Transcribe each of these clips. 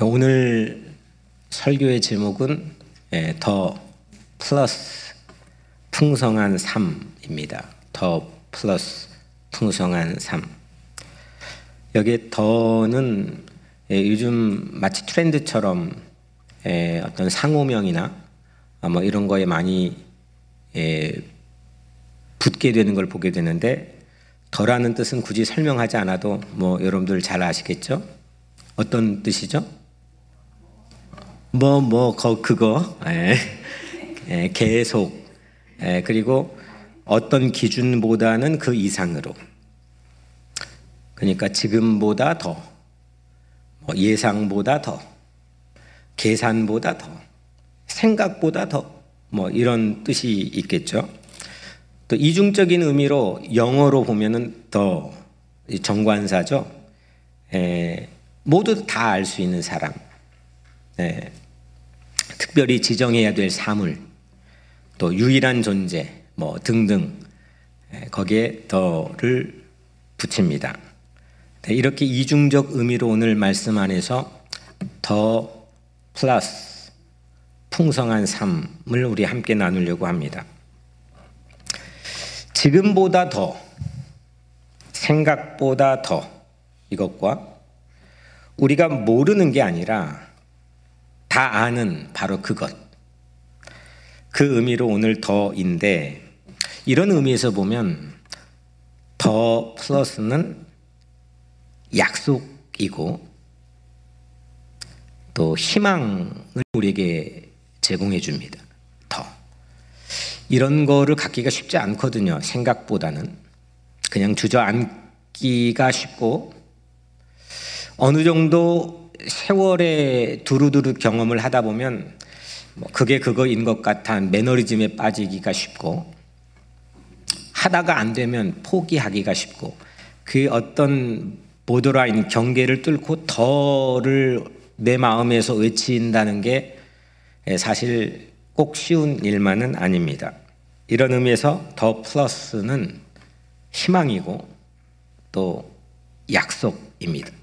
오늘 설교의 제목은 예, 더 플러스 풍성한 삶입니다. 더 플러스 풍성한 삶. 여기 더는 예, 요즘 마치 트렌드처럼 예, 어떤 상호명이나 뭐 이런 거에 많이 붙게 되는 걸 보게 되는데 더라는 뜻은 굳이 설명하지 않아도 뭐 여러분들 잘 아시겠죠? 어떤 뜻이죠? 뭐, 뭐, 거, 그거, 예. 예, 계속, 예, 그리고 어떤 기준보다는 그 이상으로. 그러니까 지금보다 더, 뭐 예상보다 더, 계산보다 더, 생각보다 더, 뭐 이런 뜻이 있겠죠. 또 이중적인 의미로 영어로 보면은 더 정관사죠. 에, 모두 다 알 수 있는 사람. 네. 특별히 지정해야 될 사물, 또 유일한 존재, 뭐 등등 네, 거기에 더를 붙입니다. 네, 이렇게 이중적 의미로 오늘 말씀 안에서 더 플러스 풍성한 삶을 우리 함께 나누려고 합니다. 지금보다 더, 생각보다 더 이것과 우리가 모르는 게 아니라 다 아는 바로 그것. 그 의미로 오늘 더인데 이런 의미에서 보면 더 플러스는 약속이고 또 희망을 우리에게 제공해 줍니다. 더. 이런 거를 갖기가 쉽지 않거든요. 생각보다는. 그냥 주저앉기가 쉽고 어느 정도 세월의 두루두루 경험을 하다 보면 뭐 그게 그거인 것 같아 매너리즘에 빠지기가 쉽고 하다가 안 되면 포기하기가 쉽고 그 어떤 보드라인 경계를 뚫고 더를 내 마음에서 외친다는 게 사실 꼭 쉬운 일만은 아닙니다. 이런 의미에서 더 플러스는 희망이고 또 약속입니다.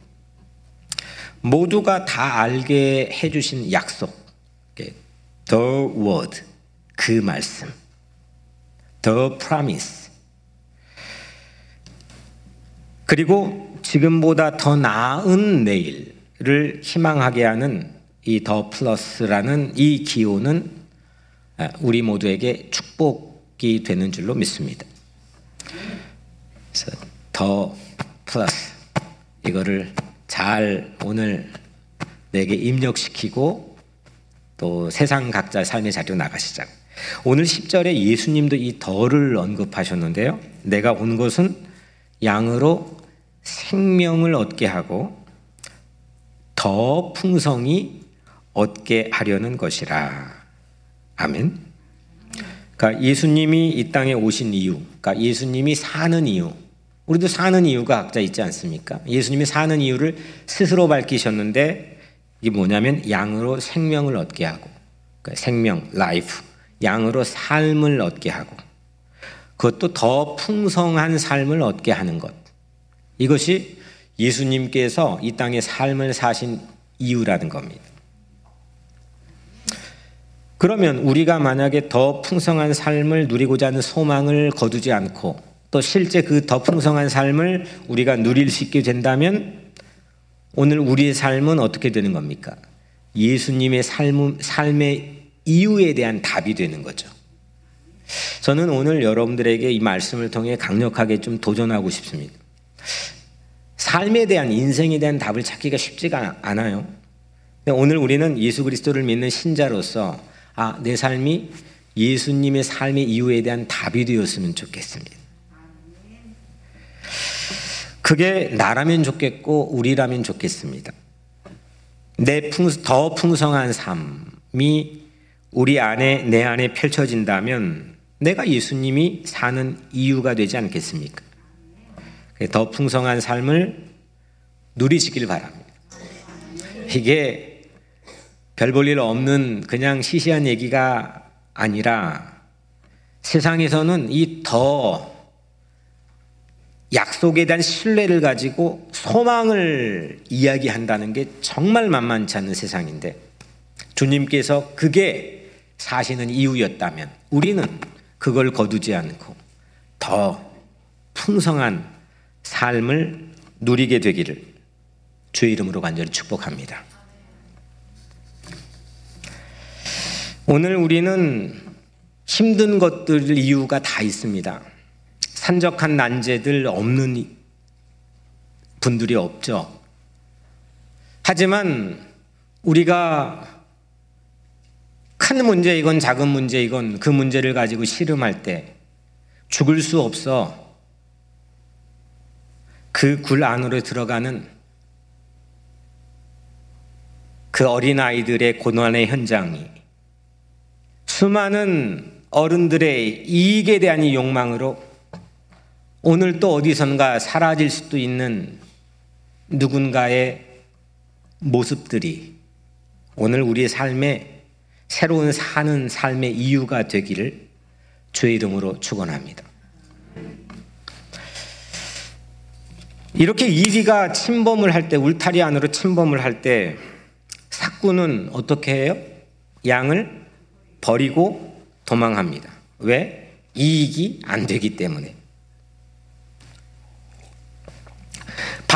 모두가 다 알게 해주신 약속, the word, 그 말씀, the promise. 그리고 지금보다 더 나은 내일을 희망하게 하는 이 더 플러스라는 이 기호는 우리 모두에게 축복이 되는 줄로 믿습니다. 더 플러스 이거를 잘 오늘 내게 입력시키고 또 세상 각자 삶의 자리로 나가시자. 오늘 10절에 예수님도 이 덜을 언급하셨는데요. 내가 온 것은 양으로 생명을 얻게 하고 더 풍성히 얻게 하려는 것이라. 아멘. 그러니까 예수님이 이 땅에 오신 이유, 그러니까 예수님이 사는 이유, 우리도 사는 이유가 각자 있지 않습니까? 예수님이 사는 이유를 스스로 밝히셨는데 이게 뭐냐면 양으로 생명을 얻게 하고 그러니까 생명, 라이프, 양으로 삶을 얻게 하고 그것도 더 풍성한 삶을 얻게 하는 것. 이것이 예수님께서 이 땅에 삶을 사신 이유라는 겁니다. 그러면 우리가 만약에 더 풍성한 삶을 누리고자 하는 소망을 거두지 않고 또 실제 그 더 풍성한 삶을 우리가 누릴 수 있게 된다면 오늘 우리의 삶은 어떻게 되는 겁니까? 예수님의 삶, 삶의 이유에 대한 답이 되는 거죠. 저는 오늘 여러분들에게 이 말씀을 통해 강력하게 좀 도전하고 싶습니다. 삶에 대한 인생에 대한 답을 찾기가 쉽지가 않아요. 오늘 우리는 예수 그리스도를 믿는 신자로서 아, 내 삶이 예수님의 삶의 이유에 대한 답이 되었으면 좋겠습니다. 그게 나라면 좋겠고 우리라면 좋겠습니다. 내 풍, 더 풍성한 삶이 우리 안에 내 안에 펼쳐진다면 내가 예수님이 사는 이유가 되지 않겠습니까? 더 풍성한 삶을 누리시길 바랍니다. 이게 별 볼 일 없는 그냥 시시한 얘기가 아니라 세상에서는 이 더 약속에 대한 신뢰를 가지고 소망을 이야기한다는 게 정말 만만치 않은 세상인데 주님께서 그게 사시는 이유였다면 우리는 그걸 거두지 않고 더 풍성한 삶을 누리게 되기를 주의 이름으로 간절히 축복합니다. 오늘 우리는 힘든 것들 이유가 다 있습니다. 산적한 난제들 없는 분들이 없죠. 하지만 우리가 큰 문제이건 작은 문제이건 그 문제를 가지고 씨름할 때 죽을 수 없어 그 굴 안으로 들어가는 그 어린아이들의 고난의 현장이 수많은 어른들의 이익에 대한 욕망으로 오늘 또 어디선가 사라질 수도 있는 누군가의 모습들이 오늘 우리의 삶에 새로운 사는 삶의 이유가 되기를 주의 이름으로 축원합니다. 이렇게 이리가 침범을 할 때 울타리 안으로 침범을 할 때 사꾼은 어떻게 해요? 양을 버리고 도망합니다. 왜? 이익이 안 되기 때문에.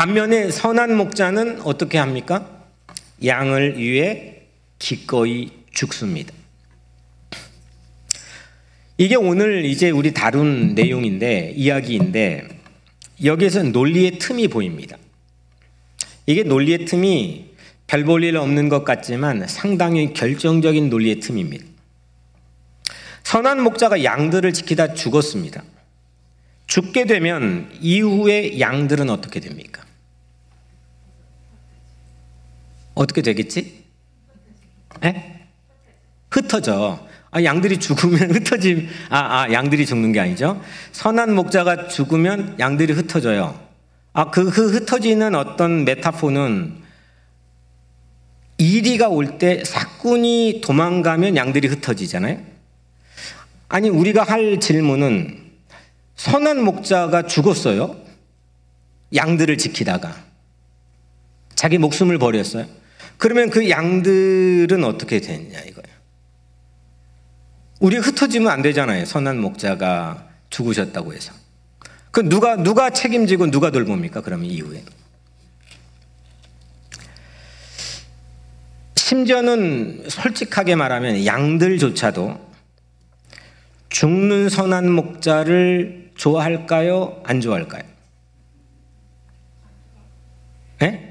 반면에 선한 목자는 어떻게 합니까? 양을 위해 기꺼이 죽습니다. 이게 오늘 이제 우리 다룬 내용인데, 이야기인데, 여기에서 논리의 틈이 보입니다. 이게 논리의 틈이 별 볼 일 없는 것 같지만 상당히 결정적인 논리의 틈입니다. 선한 목자가 양들을 지키다 죽었습니다. 죽게 되면 이후에 양들은 어떻게 됩니까? 어떻게 되겠지? 에? 흩어져. 아, 양들이 죽으면 흩어짐, 아, 아, 양들이 죽는 게 아니죠. 선한 목자가 죽으면 양들이 흩어져요. 아, 그, 그 흩어지는 어떤 메타포는 이리가 올 때 사꾼이 도망가면 양들이 흩어지잖아요. 아니, 우리가 할 질문은 선한 목자가 죽었어요. 양들을 지키다가. 자기 목숨을 버렸어요. 그러면 그 양들은 어떻게 됐냐, 이거예요. 우리 흩어지면 안 되잖아요. 선한 목자가 죽으셨다고 해서. 그 누가 누가 책임지고 누가 돌봅니까? 그러면 이후에. 심지어는 솔직하게 말하면 양들조차도 죽는 선한 목자를 좋아할까요? 안 좋아할까요? 네?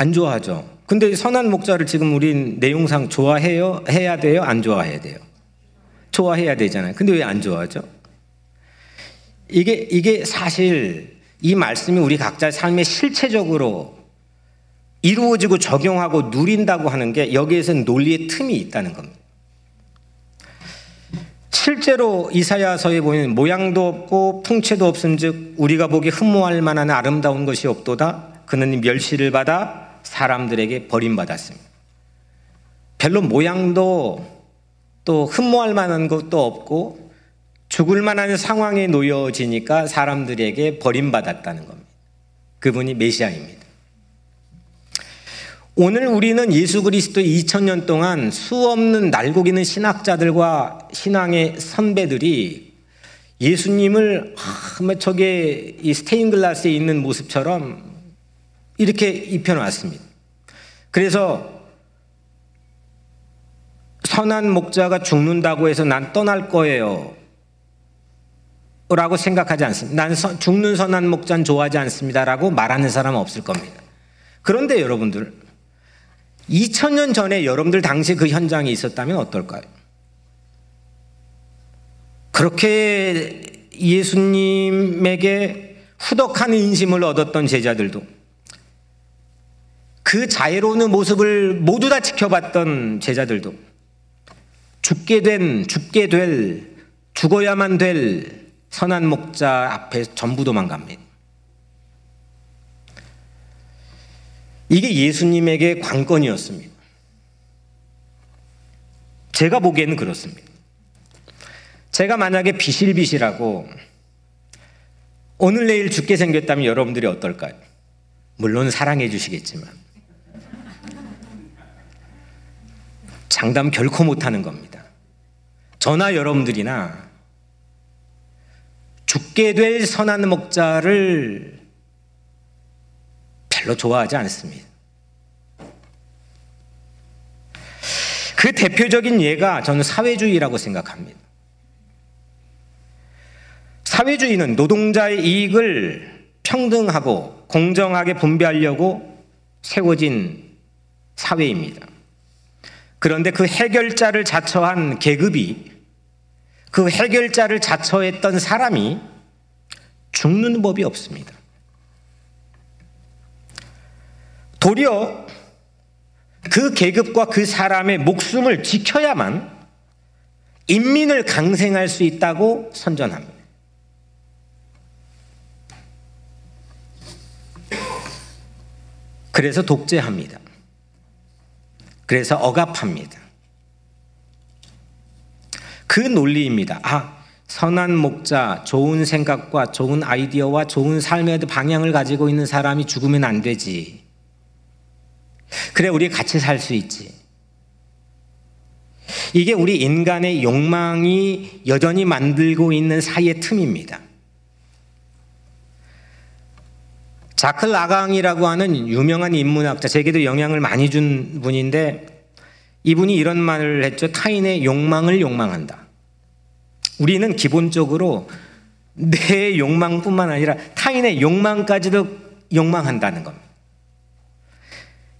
안 좋아하죠. 근데 선한 목자를 지금 우린 내용상 좋아해요? 해야 돼요? 안 좋아해야 돼요? 좋아해야 되잖아요. 근데 왜 안 좋아하죠? 이게, 이게 사실 이 말씀이 우리 각자의 삶에 실체적으로 이루어지고 적용하고 누린다고 하는 게 여기에서는 논리의 틈이 있다는 겁니다. 실제로 이사야서에 보면 모양도 없고 풍채도 없은즉 우리가 보기 흠모할 만한 아름다운 것이 없도다. 그는 멸시를 받아 사람들에게 버림받았습니다. 별로 모양도 또 흠모할 만한 것도 없고 죽을 만한 상황에 놓여지니까 사람들에게 버림받았다는 겁니다. 그분이 메시아입니다. 오늘 우리는 예수 그리스도 2000년 동안 수없는 날고기는 신학자들과 신앙의 선배들이 예수님을 아, 저게 이 스테인글라스에 있는 모습처럼 이렇게 입혀놨습니다. 그래서 선한 목자가 죽는다고 해서 난 떠날 거예요. 라고 생각하지 않습니다. 난 서, 죽는 선한 목자는 좋아하지 않습니다. 라고 말하는 사람은 없을 겁니다. 그런데 여러분들, 2000년 전에 여러분들 당시 그 현장에 있었다면 어떨까요? 그렇게 예수님에게 후덕한 인심을 얻었던 제자들도 그 자애로운 모습을 모두 다 지켜봤던 제자들도 죽게 된, 죽게 될, 죽어야만 될 선한 목자 앞에 전부 도망갑니다. 이게 예수님에게 관건이었습니다. 제가 보기에는 그렇습니다. 제가 만약에 비실비실하고 오늘 내일 죽게 생겼다면 여러분들이 어떨까요? 물론 사랑해 주시겠지만 장담 결코 못하는 겁니다. 저나 여러분들이나 죽게 될 선한 목자를 별로 좋아하지 않습니다. 그 대표적인 예가 저는 사회주의라고 생각합니다. 사회주의는 노동자의 이익을 평등하고 공정하게 분배하려고 세워진 사회입니다. 그런데 그 해결자를 자처한 계급이 그 해결자를 자처했던 사람이 죽는 법이 없습니다. 도리어 그 계급과 그 사람의 목숨을 지켜야만 인민을 강생할 수 있다고 선전합니다. 그래서 독재합니다. 그래서 억압합니다. 그 논리입니다. 아, 선한 목자, 좋은 생각과 좋은 아이디어와 좋은 삶의 방향을 가지고 있는 사람이 죽으면 안 되지. 그래, 우리 같이 살 수 있지. 이게 우리 인간의 욕망이 여전히 만들고 있는 사이의 틈입니다. 자클 라강이라고 하는 유명한 인문학자, 제게도 영향을 많이 준 분인데 이분이 이런 말을 했죠. 타인의 욕망을 욕망한다. 우리는 기본적으로 내 욕망뿐만 아니라 타인의 욕망까지도 욕망한다는 겁니다.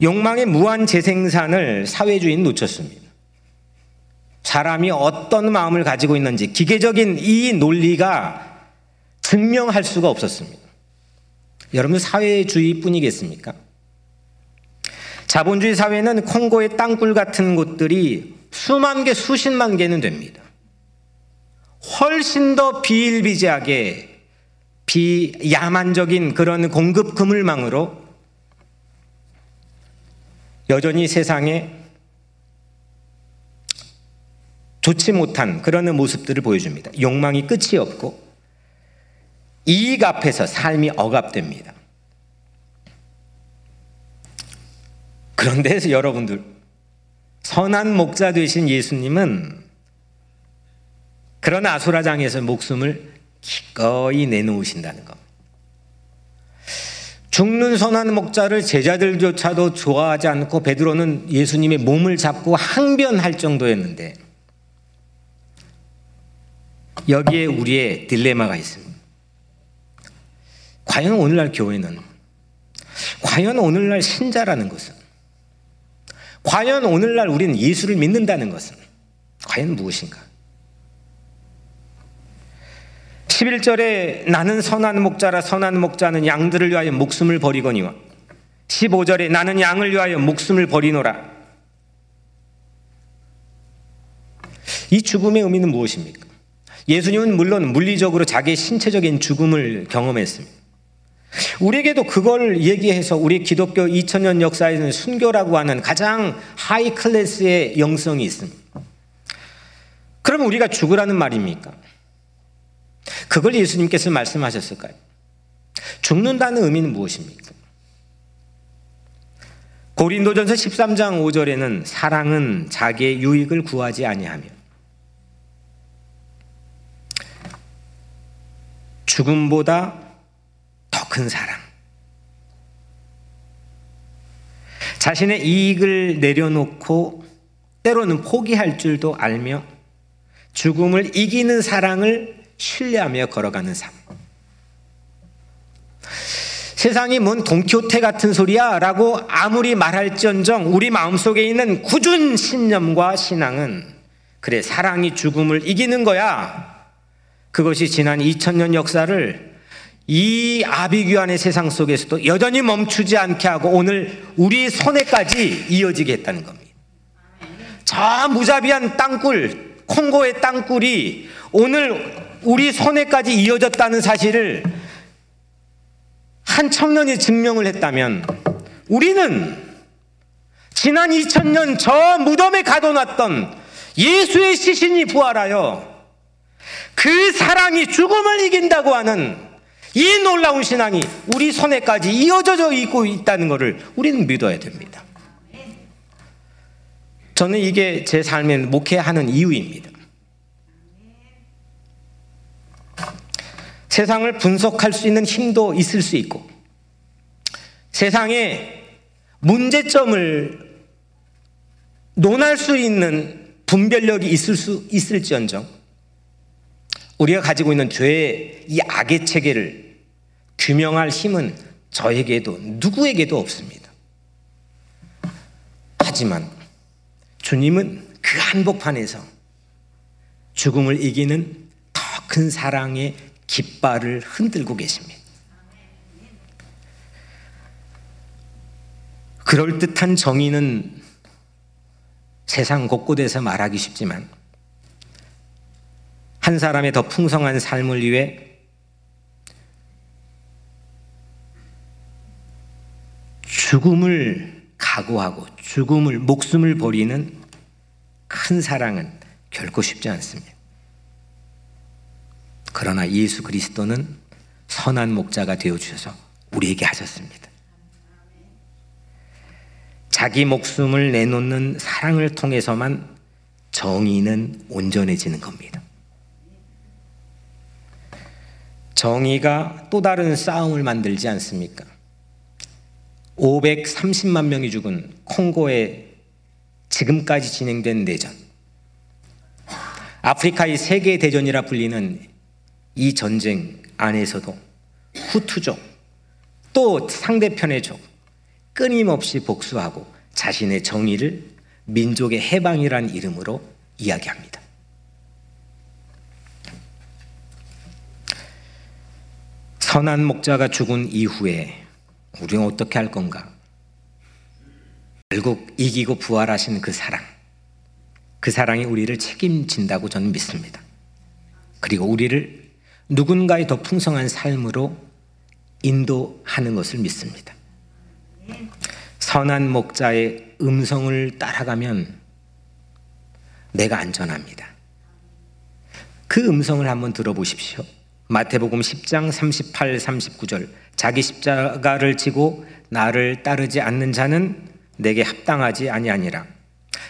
욕망의 무한 재생산을 사회주의는 놓쳤습니다. 사람이 어떤 마음을 가지고 있는지 기계적인 이 논리가 증명할 수가 없었습니다. 여러분 사회주의 뿐이겠습니까? 자본주의 사회는 콩고의 땅굴 같은 곳들이 수만 개, 수십만 개는 됩니다. 훨씬 더 비일비재하게 비야만적인 그런 공급 그물망으로 여전히 세상에 좋지 못한 그런 모습들을 보여줍니다. 욕망이 끝이 없고 이익 앞에서 삶이 억압됩니다. 그런데 여러분들, 선한 목자 되신 예수님은 그런 아수라장에서 목숨을 기꺼이 내놓으신다는 것. 죽는 선한 목자를 제자들조차도 좋아하지 않고 베드로는 예수님의 몸을 잡고 항변할 정도였는데 여기에 우리의 딜레마가 있습니다. 과연 오늘날 교회는 과연 오늘날 신자라는 것은 과연 오늘날 우리는 예수를 믿는다는 것은 과연 무엇인가? 11절에 나는 선한 목자라 선한 목자는 양들을 위하여 목숨을 버리거니와 15절에 나는 양을 위하여 목숨을 버리노라. 이 죽음의 의미는 무엇입니까? 예수님은 물론 물리적으로 자기의 신체적인 죽음을 경험했습니다. 우리에게도 그걸 얘기해서 우리 기독교 2000년 역사에는 순교라고 하는 가장 하이 클래스의 영성이 있습니다. 그럼 우리가 죽으라는 말입니까? 그걸 예수님께서 말씀하셨을까요? 죽는다는 의미는 무엇입니까? 고린도전서 13장 5절에는 사랑은 자기의 유익을 구하지 아니하며 죽음보다 더 큰 사랑. 자신의 이익을 내려놓고 때로는 포기할 줄도 알며 죽음을 이기는 사랑을 신뢰하며 걸어가는 삶. 세상이 뭔 돈키호테 같은 소리야 라고 아무리 말할지언정 우리 마음속에 있는 꾸준 신념과 신앙은 그래 사랑이 죽음을 이기는 거야. 그것이 지난 2000년 역사를 이 아비규환의 세상 속에서도 여전히 멈추지 않게 하고 오늘 우리 손에까지 이어지게 했다는 겁니다. 저 무자비한 땅굴, 콩고의 땅굴이 오늘 우리 손에까지 이어졌다는 사실을 한 청년이 증명을 했다면 우리는 지난 2000년 저 무덤에 가둬놨던 예수의 시신이 부활하여 그 사랑이 죽음을 이긴다고 하는 이 놀라운 신앙이 우리 손에까지 이어져 있고 있다는 것을 우리는 믿어야 됩니다. 저는 이게 제 삶에 목회하는 이유입니다. 세상을 분석할 수 있는 힘도 있을 수 있고, 세상에 문제점을 논할 수 있는 분별력이 있을 수 있을지언정, 우리가 가지고 있는 죄의 이 악의 체계를 규명할 힘은 저에게도 누구에게도 없습니다. 하지만 주님은 그 한복판에서 죽음을 이기는 더 큰 사랑의 깃발을 흔들고 계십니다. 그럴듯한 정의는 세상 곳곳에서 말하기 쉽지만 한 사람의 더 풍성한 삶을 위해 죽음을 각오하고 죽음을 목숨을 버리는 큰 사랑은 결코 쉽지 않습니다. 그러나 예수 그리스도는 선한 목자가 되어 주셔서 우리에게 하셨습니다. 자기 목숨을 내놓는 사랑을 통해서만 정의는 온전해지는 겁니다. 정의가 또 다른 싸움을 만들지 않습니까? 530만 명이 죽은 콩고에 지금까지 진행된 내전. 아프리카의 세계 대전이라 불리는 이 전쟁 안에서도 후투족 또 상대편의 족 끊임없이 복수하고 자신의 정의를 민족의 해방이란 이름으로 이야기합니다. 선한 목자가 죽은 이후에 우리는 어떻게 할 건가? 결국 이기고 부활하신 그 사랑, 그 사랑이 우리를 책임진다고 저는 믿습니다. 그리고 우리를 누군가의 더 풍성한 삶으로 인도하는 것을 믿습니다. 선한 목자의 음성을 따라가면 내가 안전합니다. 그 음성을 한번 들어보십시오. 마태복음 10장 38, 39절. 자기 십자가를 지고 나를 따르지 않는 자는 내게 합당하지 아니하니라.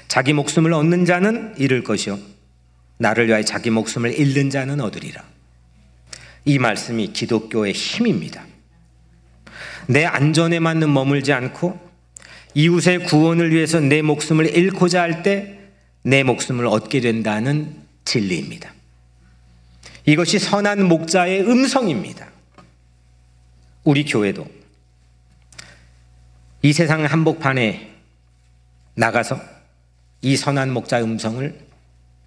자기 목숨을 얻는 자는 잃을 것이요 나를 위하여 자기 목숨을 잃는 자는 얻으리라. 이 말씀이 기독교의 힘입니다. 내 안전에 맞는 머물지 않고 이웃의 구원을 위해서 내 목숨을 잃고자 할 때 내 목숨을 얻게 된다는 진리입니다. 이것이 선한 목자의 음성입니다. 우리 교회도 이 세상 한복판에 나가서 이 선한 목자 음성을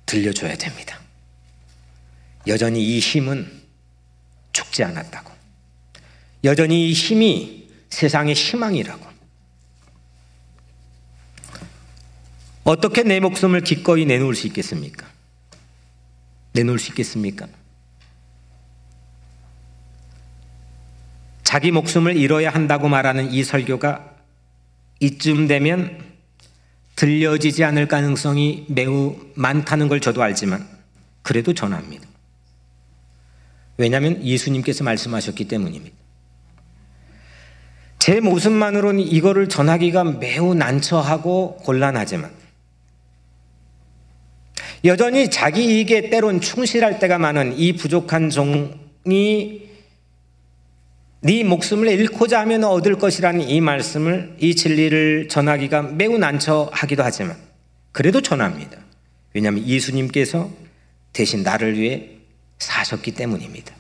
들려줘야 됩니다. 여전히 이 힘은 죽지 않았다고. 여전히 이 힘이 세상의 희망이라고. 어떻게 내 목숨을 기꺼이 내놓을 수 있겠습니까? 내놓을 수 있겠습니까? 자기 목숨을 잃어야 한다고 말하는 이 설교가 이쯤 되면 들려지지 않을 가능성이 매우 많다는 걸 저도 알지만 그래도 전합니다. 왜냐하면 예수님께서 말씀하셨기 때문입니다. 제 모습만으로는 이거를 전하기가 매우 난처하고 곤란하지만 여전히 자기 이익에 때론 충실할 때가 많은 이 부족한 종이 네 목숨을 잃고자 하면 얻을 것이라는 이 말씀을 이 진리를 전하기가 매우 난처하기도 하지만 그래도 전합니다. 왜냐하면 예수님께서 대신 나를 위해 사셨기 때문입니다.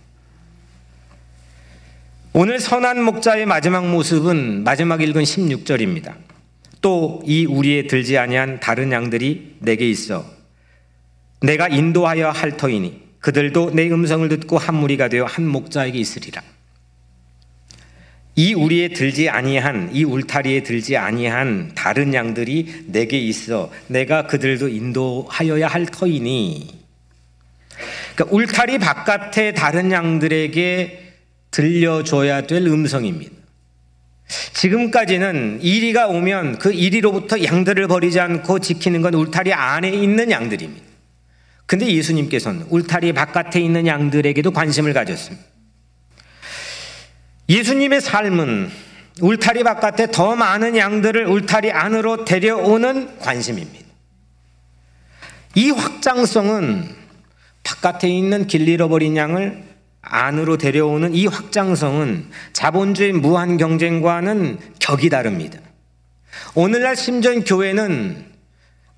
오늘 선한 목자의 마지막 모습은 마지막 읽은 16절입니다. 또 이 우리에 들지 아니한 다른 양들이 내게 있어 내가 인도하여 할 터이니 그들도 내 음성을 듣고 한 무리가 되어 한 목자에게 있으리라. 이 우리에 들지 아니한 이 울타리에 들지 아니한 다른 양들이 내게 있어 내가 그들도 인도하여야 할 터이니 그러니까 울타리 바깥에 다른 양들에게 들려줘야 될 음성입니다. 지금까지는 이리가 오면 그 이리로부터 양들을 버리지 않고 지키는 건 울타리 안에 있는 양들입니다. 근데 예수님께서는 울타리 바깥에 있는 양들에게도 관심을 가졌습니다. 예수님의 삶은 울타리 바깥에 더 많은 양들을 울타리 안으로 데려오는 관심입니다. 이 확장성은 바깥에 있는 길 잃어버린 양을 안으로 데려오는 이 확장성은 자본주의 무한 경쟁과는 격이 다릅니다. 오늘날 심전 교회는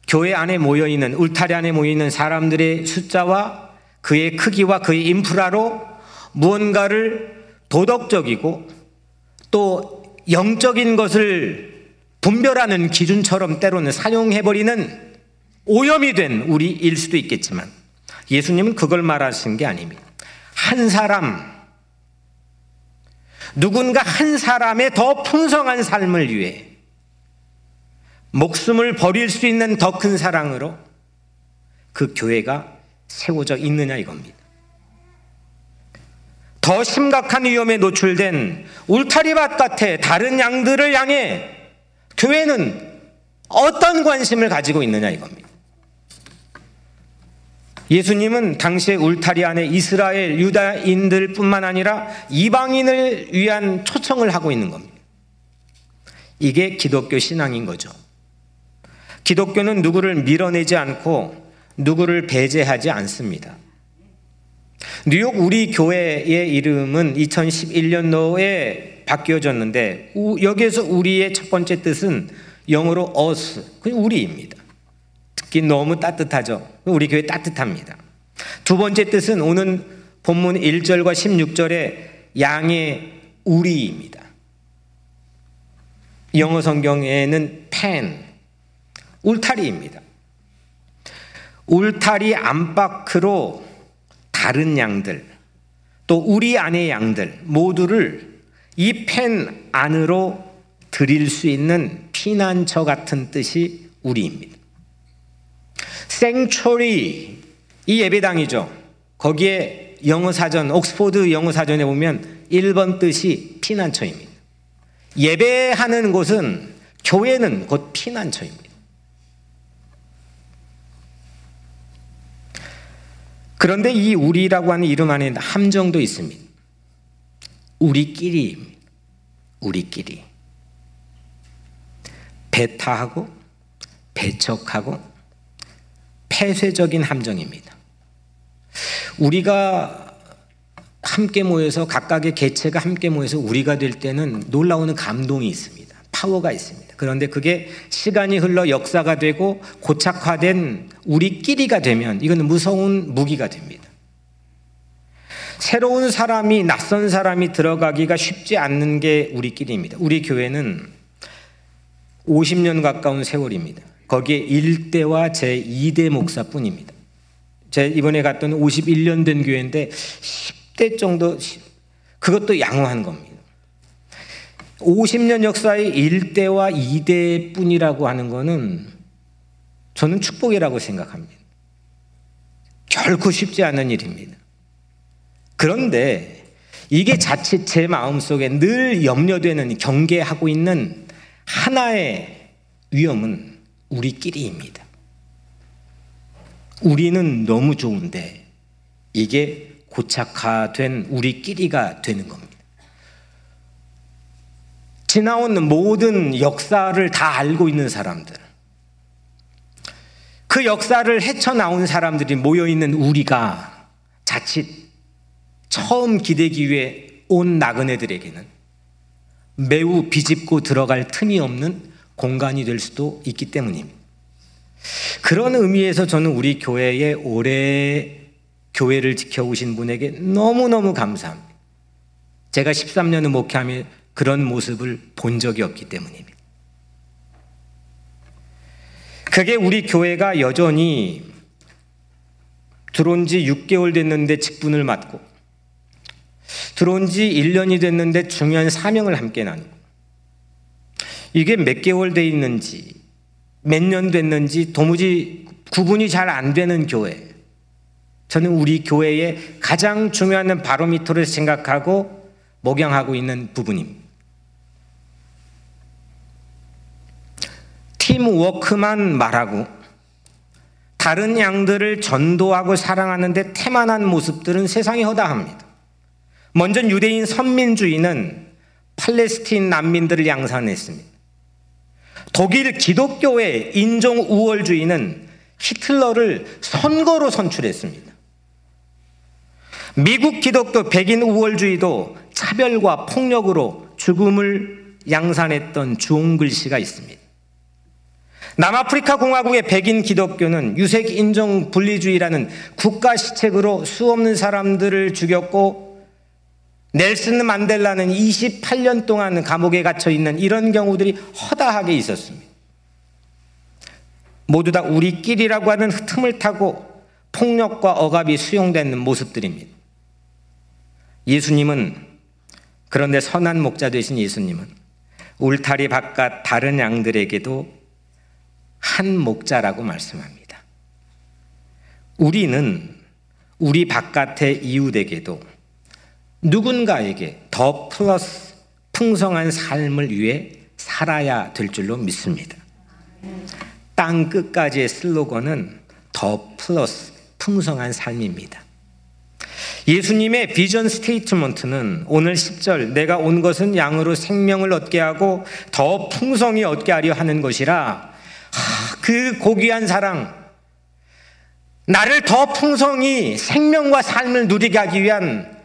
교회 안에 모여 있는 울타리 안에 모여 있는 사람들의 숫자와 그의 크기와 그의 인프라로 무언가를 도덕적이고 또 영적인 것을 분별하는 기준처럼 때로는 사용해버리는 오염이 된 우리일 수도 있겠지만 예수님은 그걸 말하신 게 아닙니다. 한 사람, 누군가 한 사람의 더 풍성한 삶을 위해 목숨을 버릴 수 있는 더 큰 사랑으로 그 교회가 세워져 있느냐 이겁니다. 더 심각한 위험에 노출된 울타리밭 같아 다른 양들을 향해 교회는 어떤 관심을 가지고 있느냐 이겁니다. 예수님은 당시의 울타리 안에 이스라엘 유다인들 뿐만 아니라 이방인을 위한 초청을 하고 있는 겁니다. 이게 기독교 신앙인 거죠. 기독교는 누구를 밀어내지 않고 누구를 배제하지 않습니다. 뉴욕 우리 교회의 이름은 2011년도에 바뀌어졌는데 여기에서 우리의 첫 번째 뜻은 영어로 us, 그 우리입니다. 듣기 너무 따뜻하죠. 우리 교회 따뜻합니다. 두 번째 뜻은 오는 본문 1절과 16절에 양의 우리입니다. 영어 성경에는 펜, 울타리입니다. 울타리 안팎으로 다른 양들, 또 우리 안의 양들 모두를 이 펜 안으로 드릴 수 있는 피난처 같은 뜻이 우리입니다. 생초리 이 예배당이죠. 거기에 영어 사전 옥스포드 영어 사전에 보면 1번 뜻이 피난처입니다. 예배하는 곳은 교회는 곧 피난처입니다. 그런데 이 우리라고 하는 이름 안에 함정도 있습니다. 우리끼리, 우리끼리. 배타하고, 배척하고, 폐쇄적인 함정입니다. 우리가 함께 모여서 각각의 개체가 함께 모여서 우리가 될 때는 놀라운 감동이 있습니다. 파워가 있습니다. 그런데 그게 시간이 흘러 역사가 되고 고착화된 우리끼리가 되면 이거는 무서운 무기가 됩니다. 새로운 사람이 낯선 사람이 들어가기가 쉽지 않는 게 우리끼리입니다. 우리 교회는 50년 가까운 세월입니다. 거기에 1대와 제 2대 목사뿐입니다. 제 이번에 갔던 51년 된 교회인데 10대 정도 그것도 양호한 겁니다. 50년 역사의 1대와 2대 뿐이라고 하는 것은 저는 축복이라고 생각합니다. 결코 쉽지 않은 일입니다. 그런데 이게 자칫 제 마음속에 늘 염려되는 경계하고 있는 하나의 위험은 우리끼리입니다. 우리는 너무 좋은데 이게 고착화된 우리끼리가 되는 겁니다. 지나온 모든 역사를 다 알고 있는 사람들, 그 역사를 헤쳐나온 사람들이 모여있는 우리가 자칫 처음 기대기 위해 온 나그네들에게는 매우 비집고 들어갈 틈이 없는 공간이 될 수도 있기 때문입니다. 그런 의미에서 저는 우리 교회의 오래 교회를 지켜오신 분에게 너무너무 감사합니다. 제가 13년을 목회하며 그런 모습을 본 적이 없기 때문입니다. 그게 우리 교회가 여전히 들어온 지 6개월 됐는데 직분을 맡고 들어온 지 1년이 됐는데 중요한 사명을 함께 나누고 이게 몇 개월 돼 있는지 몇 년 됐는지 도무지 구분이 잘 안 되는 교회. 저는 우리 교회의 가장 중요한 바로미터를 생각하고 목양하고 있는 부분입니다. 팀워크만 말하고 다른 양들을 전도하고 사랑하는데 태만한 모습들은 세상에 허다합니다. 먼저 유대인 선민주의는 팔레스틴 난민들을 양산했습니다. 독일 기독교의 인종 우월주의는 히틀러를 선거로 선출했습니다. 미국 기독교 백인 우월주의도 차별과 폭력으로 죽음을 양산했던 주홍 글씨가 있습니다. 남아프리카 공화국의 백인 기독교는 유색 인종 분리주의라는 국가 시책으로 수없는 사람들을 죽였고 넬슨 만델라는 28년 동안 감옥에 갇혀 있는 이런 경우들이 허다하게 있었습니다. 모두 다 우리끼리라고 하는 틈을 타고 폭력과 억압이 수용되는 모습들입니다. 예수님은 그런데 선한 목자 되신 예수님은 울타리 바깥 다른 양들에게도 한 목자라고 말씀합니다. 우리는 우리 바깥의 이웃에게도 누군가에게 더 플러스 풍성한 삶을 위해 살아야 될 줄로 믿습니다. 땅 끝까지의 슬로건은 더 플러스 풍성한 삶입니다. 예수님의 vision statement는 오늘 10절 내가 온 것은 양으로 생명을 얻게 하고 더 풍성히 얻게 하려 하는 것이라 그 고귀한 사랑 나를 더 풍성히 생명과 삶을 누리게 하기 위한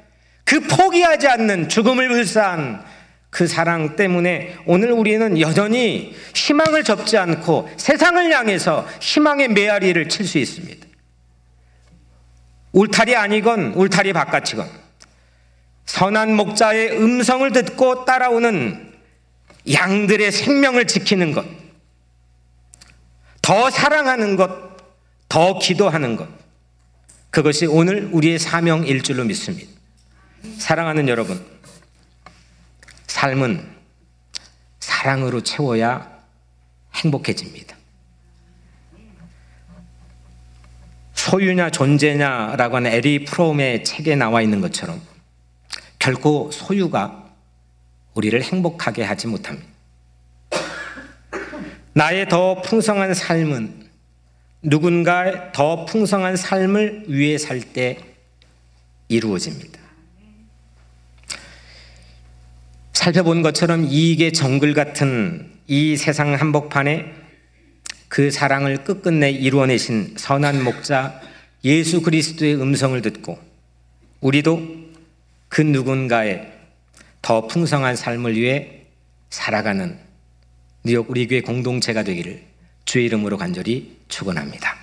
그 포기하지 않는 죽음을 불사한 그 사랑 때문에 오늘 우리는 여전히 희망을 접지 않고 세상을 향해서 희망의 메아리를 칠 수 있습니다. 울타리 아니건 울타리 바깥이건 선한 목자의 음성을 듣고 따라오는 양들의 생명을 지키는 것, 더 사랑하는 것, 더 기도하는 것, 그것이 오늘 우리의 사명일 줄로 믿습니다. 사랑하는 여러분, 삶은 사랑으로 채워야 행복해집니다. 소유냐 존재냐라고 하는 에리 프롬의 책에 나와 있는 것처럼 결코 소유가 우리를 행복하게 하지 못합니다. 나의 더 풍성한 삶은 누군가의 더 풍성한 삶을 위해 살 때 이루어집니다. 살펴본 것처럼 이익의 정글 같은 이 세상 한복판에 그 사랑을 끝끝내 이루어내신 선한 목자 예수 그리스도의 음성을 듣고 우리도 그 누군가의 더 풍성한 삶을 위해 살아가는 뉴욕 우리 교회 공동체가 되기를 주의 이름으로 간절히 축원합니다.